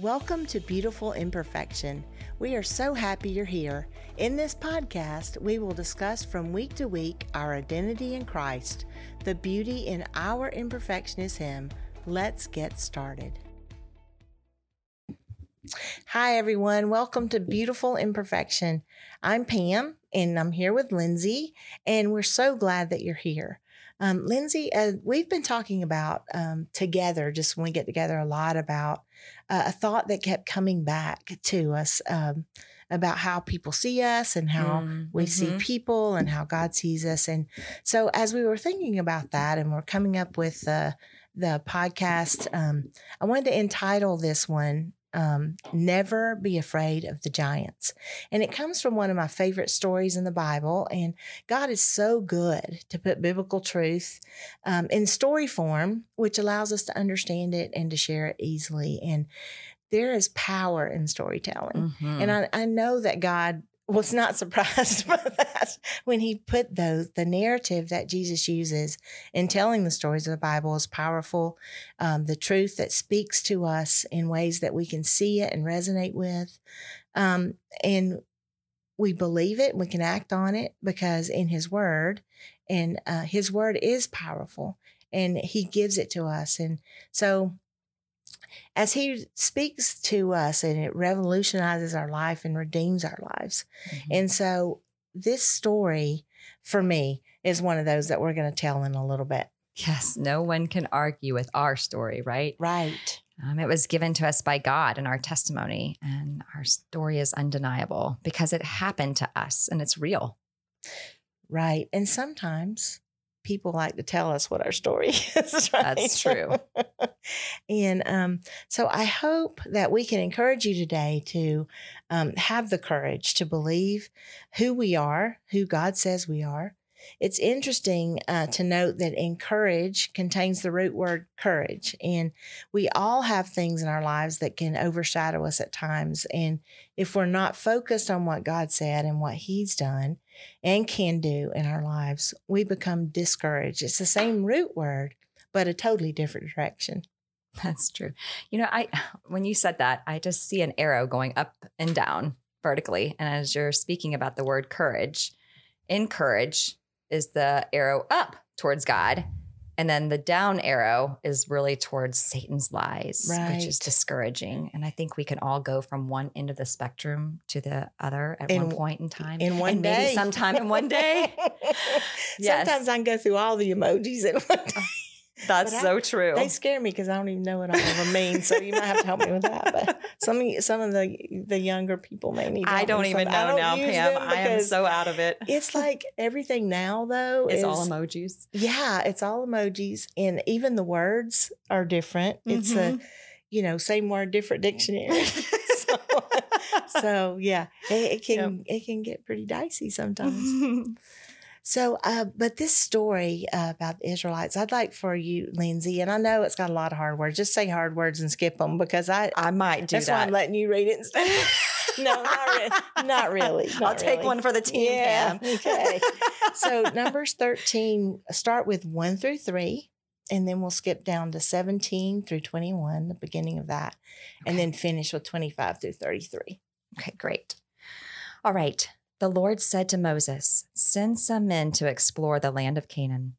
Welcome to Beautiful Imperfection. We are so happy you're here. In this podcast, we will discuss from week to week our identity in Christ. The beauty in our imperfection is Him. Let's get started. Hi, everyone. Welcome to Beautiful Imperfection. I'm Pam, and I'm here with Lindsay, and we're so glad that you're here. Um, Lindsay, uh, we've been talking about um, together, just when we get together, a lot about uh, a thought that kept coming back to us um, about how people see us and how mm, we mm-hmm. see people and how God sees us. And so, as we were thinking about that, and we're coming up with uh, the podcast, um, I wanted to entitle this one um, never be afraid of the giants. And it comes from one of my favorite stories in the Bible. And God is so good to put biblical truth um, in story form, which allows us to understand it and to share it easily. And there is power in storytelling. Mm-hmm. And I, I know that God was not surprised by that. When he put those the narrative that jesus uses in telling the stories of the bible is powerful. Um, the truth that speaks to us in ways that we can see it and resonate with. Um, and we believe it we can act on it because in his word and uh, his word is powerful and he gives it to us. And so as he speaks to us and it revolutionizes our life and redeems our lives. Mm-hmm. And so this story for me is one of those that we're going to tell in a little bit. Yes, no one can argue with our story, right? Right. Um, it was given to us by God in our testimony, and our story is undeniable because it happened to us and it's real. Right. And sometimes people like to tell us what our story is. Right? That's true. and um, so I hope that we can encourage you today to um, have the courage to believe who we are, who God says we are, it's interesting uh, to note that encourage contains the root word courage. And we all have things in our lives that can overshadow us at times. And if we're not focused on what God said and what He's done and can do in our lives, we become discouraged. It's the same root word, but a totally different direction. That's true. You know, I when you said that, I just see an arrow going up and down vertically. And as you're speaking about the word courage, in courage, is the arrow up towards God. And then the down arrow is really towards Satan's lies, right. which is discouraging. And I think we can all go from one end of the spectrum to the other at in, one point in time. In one and day. Maybe sometime in one day. yes. Sometimes I can go through all the emojis in one day. That's so I, true. They scare me because I don't even know what all of them mean. So you might have to help me with that. But some some of the the younger people may need. I don't even know don't now, Pam. I am so out of it. It's like everything now, though. It's is, all emojis. Yeah, it's all emojis, and even the words are different. It's mm-hmm. a you know same word, different dictionary. so, so, yeah, it, it can yep. it can get pretty dicey sometimes. So, uh, but this story uh, about the Israelites, I'd like for you, Lindsay, and I know it's got a lot of hard words. Just say hard words and skip them because I I might do that's that. why I'm letting you read it instead. no, not, re- not really. Not I'll take really. one for the team. Yeah. okay. So Numbers 13 start with one through three, and then we'll skip down to 17 through 21, the beginning of that, okay. and then finish with 25 through 33. Okay, great. All right. The Lord said to Moses, Send some men to explore the land of Canaan,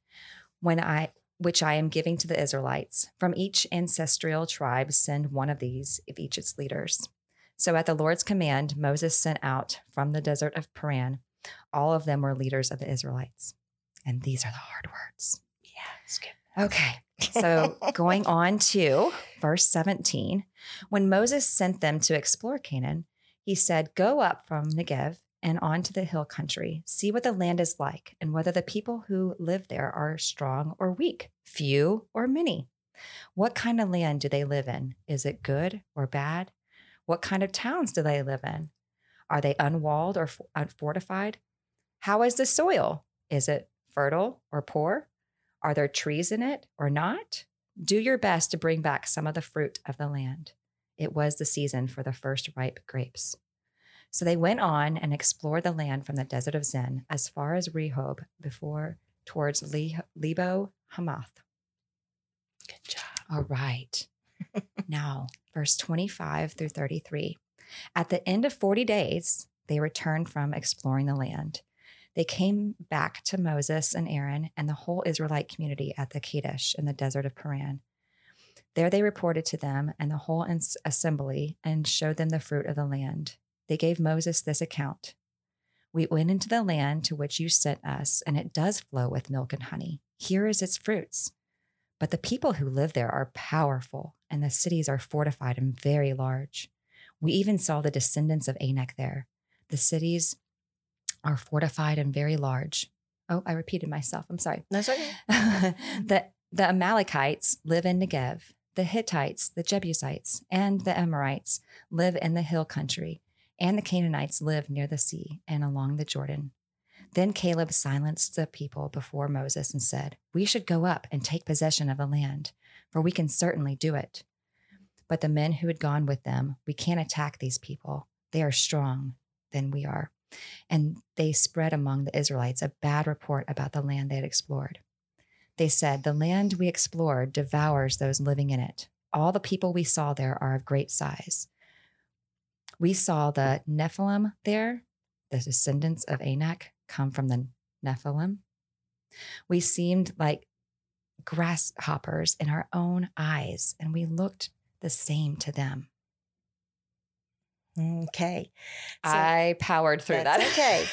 when I which I am giving to the Israelites. From each ancestral tribe send one of these, if each its leaders. So at the Lord's command, Moses sent out from the desert of Paran. All of them were leaders of the Israelites. And these are the hard words. Yeah, skip. Okay. So going on to verse 17. When Moses sent them to explore Canaan, he said, Go up from Negev and on to the hill country. See what the land is like and whether the people who live there are strong or weak, few or many. What kind of land do they live in? Is it good or bad? What kind of towns do they live in? Are they unwalled or unfortified? How is the soil? Is it fertile or poor? Are there trees in it or not? Do your best to bring back some of the fruit of the land. It was the season for the first ripe grapes. So they went on and explored the land from the desert of Zin as far as Rehob before towards Le- Lebo Hamath. Good job. All right. now, verse 25 through 33. At the end of 40 days, they returned from exploring the land. They came back to Moses and Aaron and the whole Israelite community at the Kadesh in the desert of Paran. There they reported to them and the whole assembly and showed them the fruit of the land. They gave Moses this account We went into the land to which you sent us, and it does flow with milk and honey. Here is its fruits. But the people who live there are powerful, and the cities are fortified and very large. We even saw the descendants of Anak there. The cities are fortified and very large. Oh, I repeated myself. I'm sorry. That's okay. the, the Amalekites live in Negev. The Hittites, the Jebusites, and the Amorites live in the hill country, and the Canaanites live near the sea and along the Jordan. Then Caleb silenced the people before Moses and said, We should go up and take possession of the land, for we can certainly do it. But the men who had gone with them, We can't attack these people. They are strong than we are. And they spread among the Israelites a bad report about the land they had explored. They said, The land we explored devours those living in it. All the people we saw there are of great size. We saw the Nephilim there, the descendants of Anak come from the Nephilim. We seemed like grasshoppers in our own eyes, and we looked the same to them. Okay. So I powered through that. okay.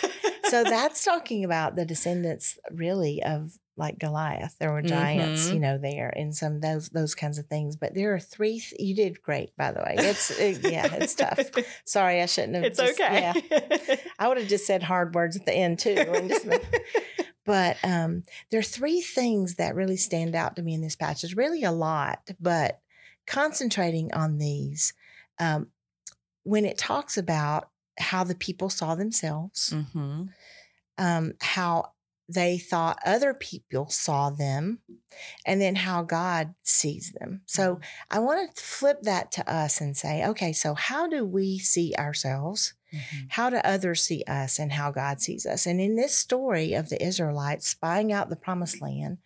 so that's talking about the descendants really of like Goliath. There were giants, mm-hmm. you know, there and some those those kinds of things. But there are three. Th- you did great, by the way. It's it, yeah, it's tough. Sorry, I shouldn't have. It's just, okay. Yeah, I would have just said hard words at the end too. Just, but um, there are three things that really stand out to me in this passage. Really, a lot, but concentrating on these. Um, when it talks about how the people saw themselves, mm-hmm. um, how they thought other people saw them, and then how God sees them. So mm-hmm. I want to flip that to us and say, okay, so how do we see ourselves? Mm-hmm. How do others see us and how God sees us? And in this story of the Israelites spying out the promised land,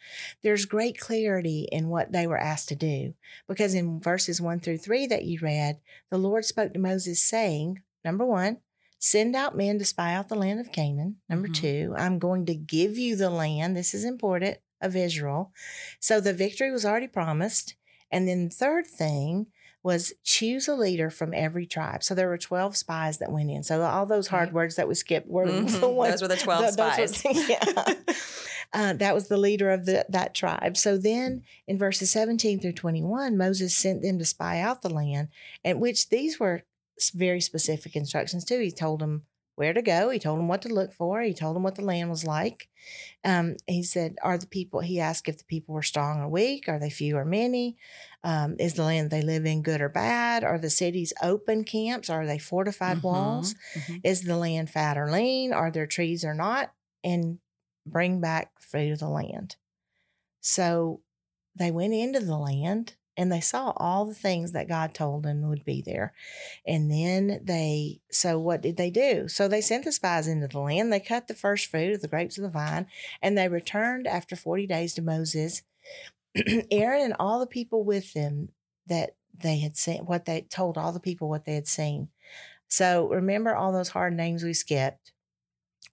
there's great clarity in what they were asked to do. Because in verses one through three that you read, the Lord spoke to Moses saying, number one, send out men to spy out the land of Canaan. Number mm-hmm. two, I'm going to give you the land. This is important of Israel. So the victory was already promised. And then the third thing, was choose a leader from every tribe. So there were 12 spies that went in. So all those hard words that we skipped were mm-hmm. the ones. Those were the 12 the, spies. Were, yeah. uh, that was the leader of the, that tribe. So then in verses 17 through 21, Moses sent them to spy out the land, and which these were very specific instructions too. He told them where to go. He told them what to look for. He told them what the land was like. Um, he said, Are the people, he asked if the people were strong or weak? Are they few or many? Um, is the land they live in good or bad? Are the cities open camps? Are they fortified mm-hmm, walls? Mm-hmm. Is the land fat or lean? Are there trees or not? And bring back food of the land. So they went into the land and they saw all the things that God told them would be there. And then they, so what did they do? So they sent the spies into the land. They cut the first fruit of the grapes of the vine, and they returned after 40 days to Moses. Aaron and all the people with them that they had seen, what they told all the people what they had seen. So remember all those hard names we skipped?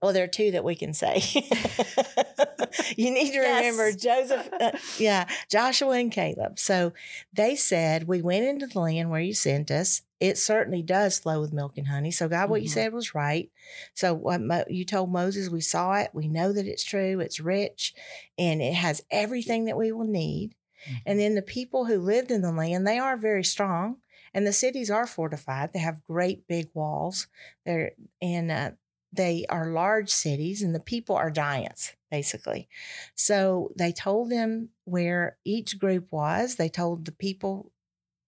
Well, there are two that we can say. you need to remember. Joseph, uh, yeah, Joshua and Caleb. So they said, We went into the land where you sent us. It certainly does flow with milk and honey. So, God, what mm-hmm. you said was right. So, what Mo- you told Moses, we saw it. We know that it's true. It's rich and it has everything that we will need. Mm-hmm. And then the people who lived in the land, they are very strong and the cities are fortified. They have great big walls. They're and uh, they are large cities and the people are giants basically. So they told them where each group was they told the people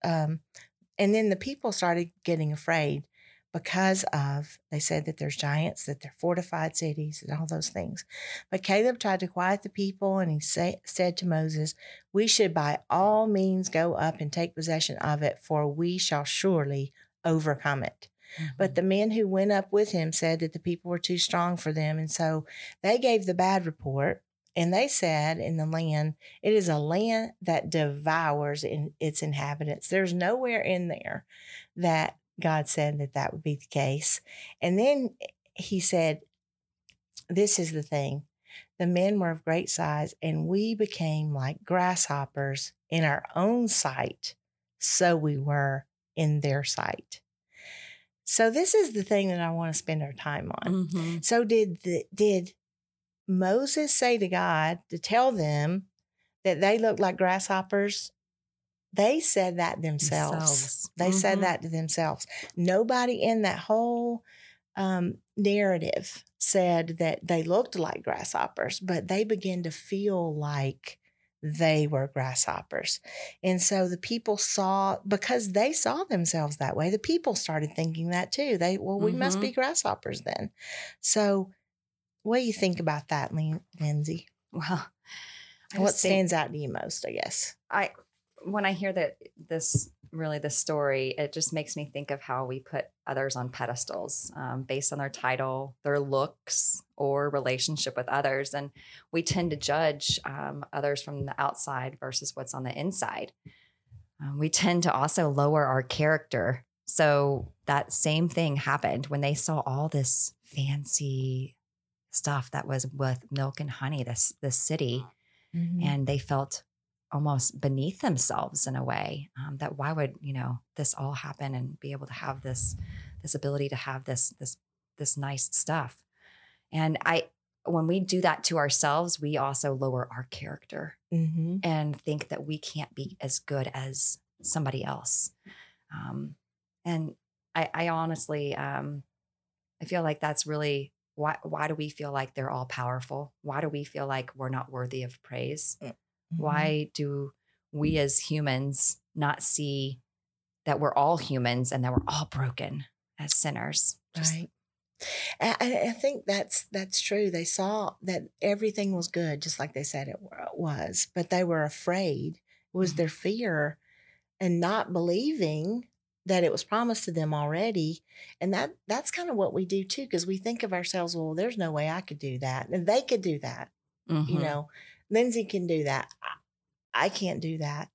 um, and then the people started getting afraid because of they said that there's giants that they're fortified cities and all those things. But caleb tried to quiet the people and he say, said to moses we should by all means go up and take possession of it for we shall surely overcome it but mm-hmm. the men who went up with him said that the people were too strong for them. And so they gave the bad report. and they said in the land, it is a land that devours in its inhabitants. There's nowhere in there that God said that that would be the case. And then he said, This is the thing the men were of great size, and we became like grasshoppers in our own sight. So we were in their sight. So this is the thing that I want to spend our time on. Mm-hmm. So did the, did Moses say to God to tell them that they looked like grasshoppers? They said that themselves. Themselves. They said Mhm. that to themselves. Nobody in that whole um, narrative said that they looked like grasshoppers, but they began to feel like they were grasshoppers. And so the people saw, because they saw themselves that way, the people started thinking that too. They, well, we must mm-hmm. be grasshoppers then. So, what do you think about that, Lin- Lindsay? Well, What think- stands out to you most, I guess? I when I hear that this really the story, it just makes me think of how we put others on pedestals um, based on their title, their looks, or relationship with others, and we tend to judge um, others from the outside versus what's on the inside. Um, we tend to also lower our character. So that same thing happened when they saw all this fancy stuff that was with milk and honey. This this city Mm-hmm. and they felt almost beneath themselves in a way um, that why would you know this all happen and be able to have this this ability to have this this this nice stuff and i when we do that to ourselves we also lower our character Mm-hmm. and think that we can't be as good as somebody else um, and I, I honestly um, i feel like that's really why why do we feel like they're all powerful why do we feel like we're not worthy of praise Mm-hmm. Why do we as humans not see that we're all humans and that we're all broken as sinners Just- Right. I, I- think that's that's true. They saw that everything was good, just like they said it was, but they were afraid. It was Mhm. their fear and not believing that it was promised to them already. And that that's kind of what we do too, because we think of ourselves, well, there's no way I could do that. And they could do that. You Mhm. know, Lindsay can do that. I, can't do that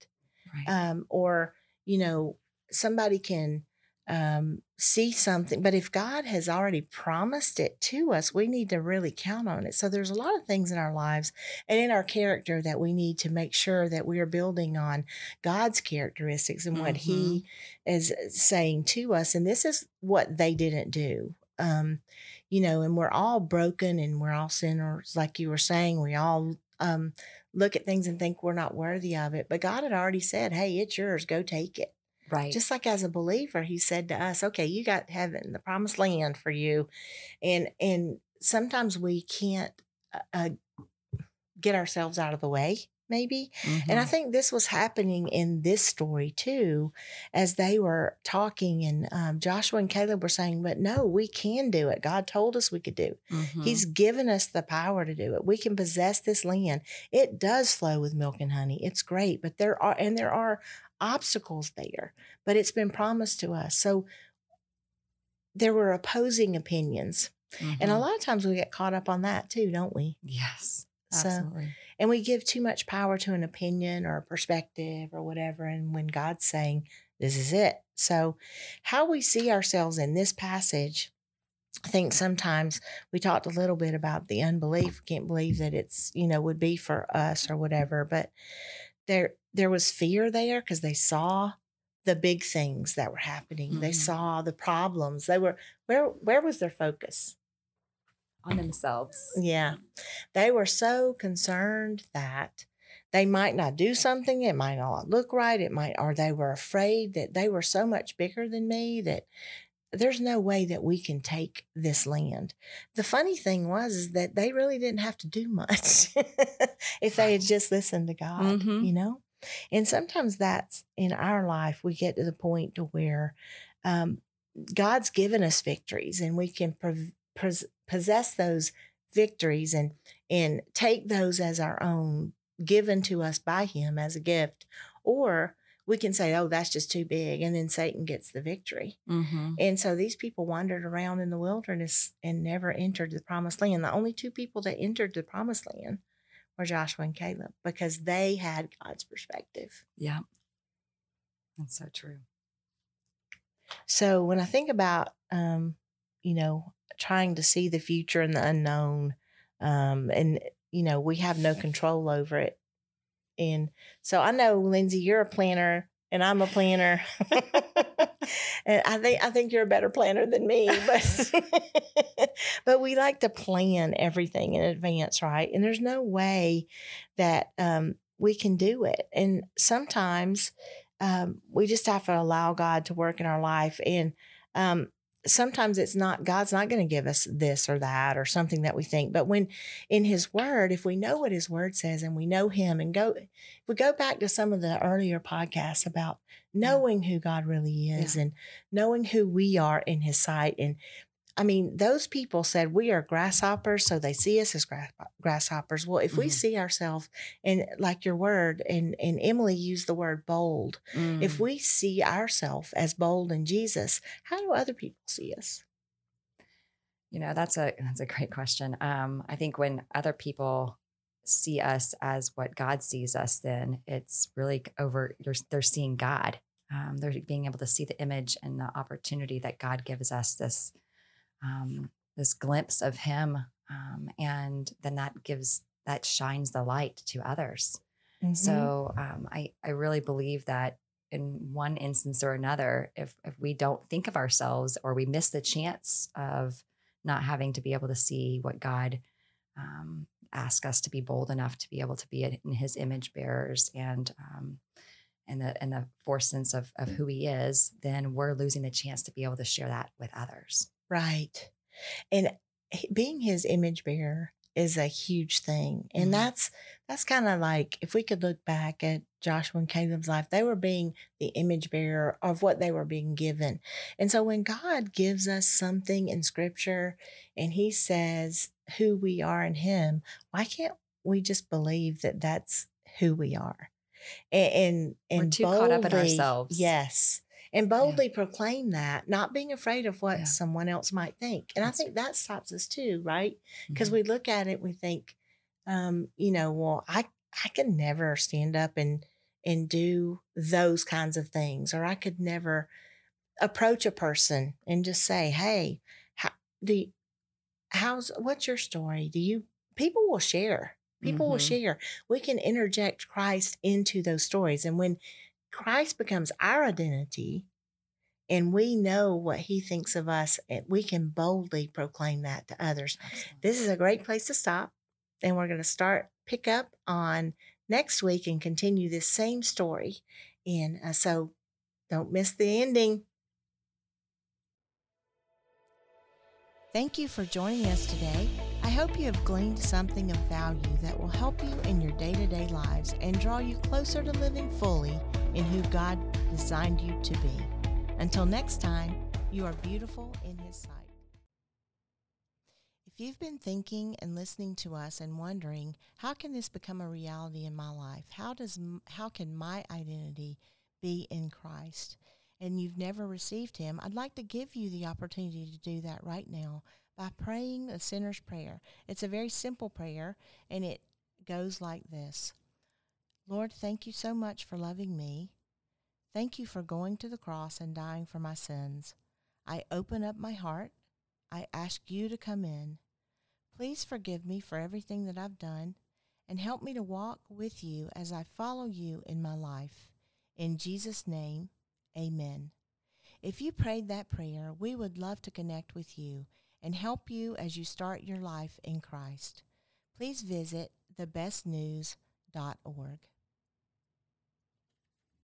Right. um, or you know somebody can um, see something but if god has already promised it to us we need to really count on it so there's a lot of things in our lives and in our character that we need to make sure that we are building on god's characteristics and what he is saying to us and this is what they didn't do um, you know and we're all broken and we're all sinners like you were saying we all um, look at things and think we're not worthy of it. But God had already said, hey, it's yours. Go take it. right Just like as a believer, he said to us, okay, you got heaven, the promised land for you. And and sometimes we can't uh, uh, get ourselves out of the way, maybe. And I Mhm. think this was happening in this story too, as they were talking, and um, Joshua and Caleb were saying, But no, we can do it. God told us we could do. Mhm. He's given us the power to do it. We can possess this land. It does flow with milk and honey. It's great, but there are and there are obstacles there, but it's been promised to us. So there were opposing opinions. And a Mhm. lot of times we get caught up on that too, don't we? yes So- absolutely And we give too much power to an opinion or a perspective or whatever. And when God's saying, this is it. So, how we see ourselves in this passage, I think sometimes we talked a little bit about the unbelief. Can't believe that it's, you know, would be for us or whatever. But there, there was fear there because they saw the big things that were happening. They Mhm. saw the problems. They were, where, where was their focus? On themselves Yeah. They were so concerned that they might not do something, it might not look right, it might, or they were afraid that they were so much bigger than me that there's no way that we can take this land. The funny thing was is that they really didn't have to do much if they had just listened to God, Mhm. you know? And sometimes that's in our life, we get to the point to where um, God's given us victories and we can prov- pos- possess those victories and and take those as our own given to us by him as a gift or we can say oh that's just too big and then satan gets the victory Mhm. and so these people wandered around in the wilderness and never entered the promised land the only two people that entered the promised land were Joshua and Caleb because they had God's perspective. Yeah. That's so true. So when I think about, um, you know, trying to see the future and the unknown, um, and you know, we have no control over it. And so I know, Lindsay, you're a planner and I'm a planner. and I think I think you're a better planner than me, but but we like to plan everything in advance, right? And there's no way that um, we can do it. And sometimes um, we just have to allow God to work in our life. And um, sometimes it's not God's not going to give us this or that or something that we think. But when in His Word, if we know what His Word says and we know Him, and go, if we go back to some of the earlier podcasts about knowing who God really is yeah. and knowing who we are in His sight, and I mean, those people said we are grasshoppers, so they see us as grass, grasshoppers. Well, if mm-hmm. we see ourselves and like your word, and and Emily used the word bold, mm. if we see ourselves as bold in Jesus, how do other people see us? You know, that's a that's a great question. Um, I think when other people see us as what God sees us, then it's really over. They're, they're seeing God. Um, they're being able to see the image and the opportunity that God gives us. This um, this glimpse of him um, and then that gives that shines the light to others mm-hmm. so um, I, I really believe that in one instance or another if, if we don't think of ourselves or we miss the chance of not having to be able to see what god um, ask us to be bold enough to be able to be in his image bearers and um, and the and the force sense of of who he is, then we're losing the chance to be able to share that with others. Right. And being his image bearer is a huge thing. And mm-hmm. that's that's kind of like if we could look back at Joshua and Caleb's life, they were being the image bearer of what they were being given. And so when God gives us something in scripture and he says who we are in him, why can't we just believe that that's who we are? And and, and we're too boldly, caught up in ourselves. Yes and boldly yeah. proclaim that, not being afraid of what yeah. someone else might think. And That's I think that stops us too, right? Because mm-hmm. we look at it, we think, um, you know, well, I I could never stand up and and do those kinds of things, or I could never approach a person and just say, "Hey, how do you, how's what's your story? Do you?" People will share. People mm-hmm. will share. We can interject Christ into those stories, and when Christ becomes our identity and we know what he thinks of us, and we can boldly proclaim that to others. This is a great place to stop. And we're going to start pick up on next week and continue this same story. And uh, so don't miss the ending. Thank you for joining us today. I hope you have gleaned something of value that will help you in your day to day lives and draw you closer to living fully in who God designed you to be. Until next time, you are beautiful in His sight. If you've been thinking and listening to us and wondering, how can this become a reality in my life? How does how can my identity be in Christ? And you've never received him, I'd like to give you the opportunity to do that right now by praying the sinner's prayer. It's a very simple prayer and it goes like this. Lord, thank you so much for loving me. Thank you for going to the cross and dying for my sins. I open up my heart. I ask you to come in. Please forgive me for everything that I've done and help me to walk with you as I follow you in my life. In Jesus' name, amen. If you prayed that prayer, we would love to connect with you and help you as you start your life in Christ. Please visit thebestnews.org.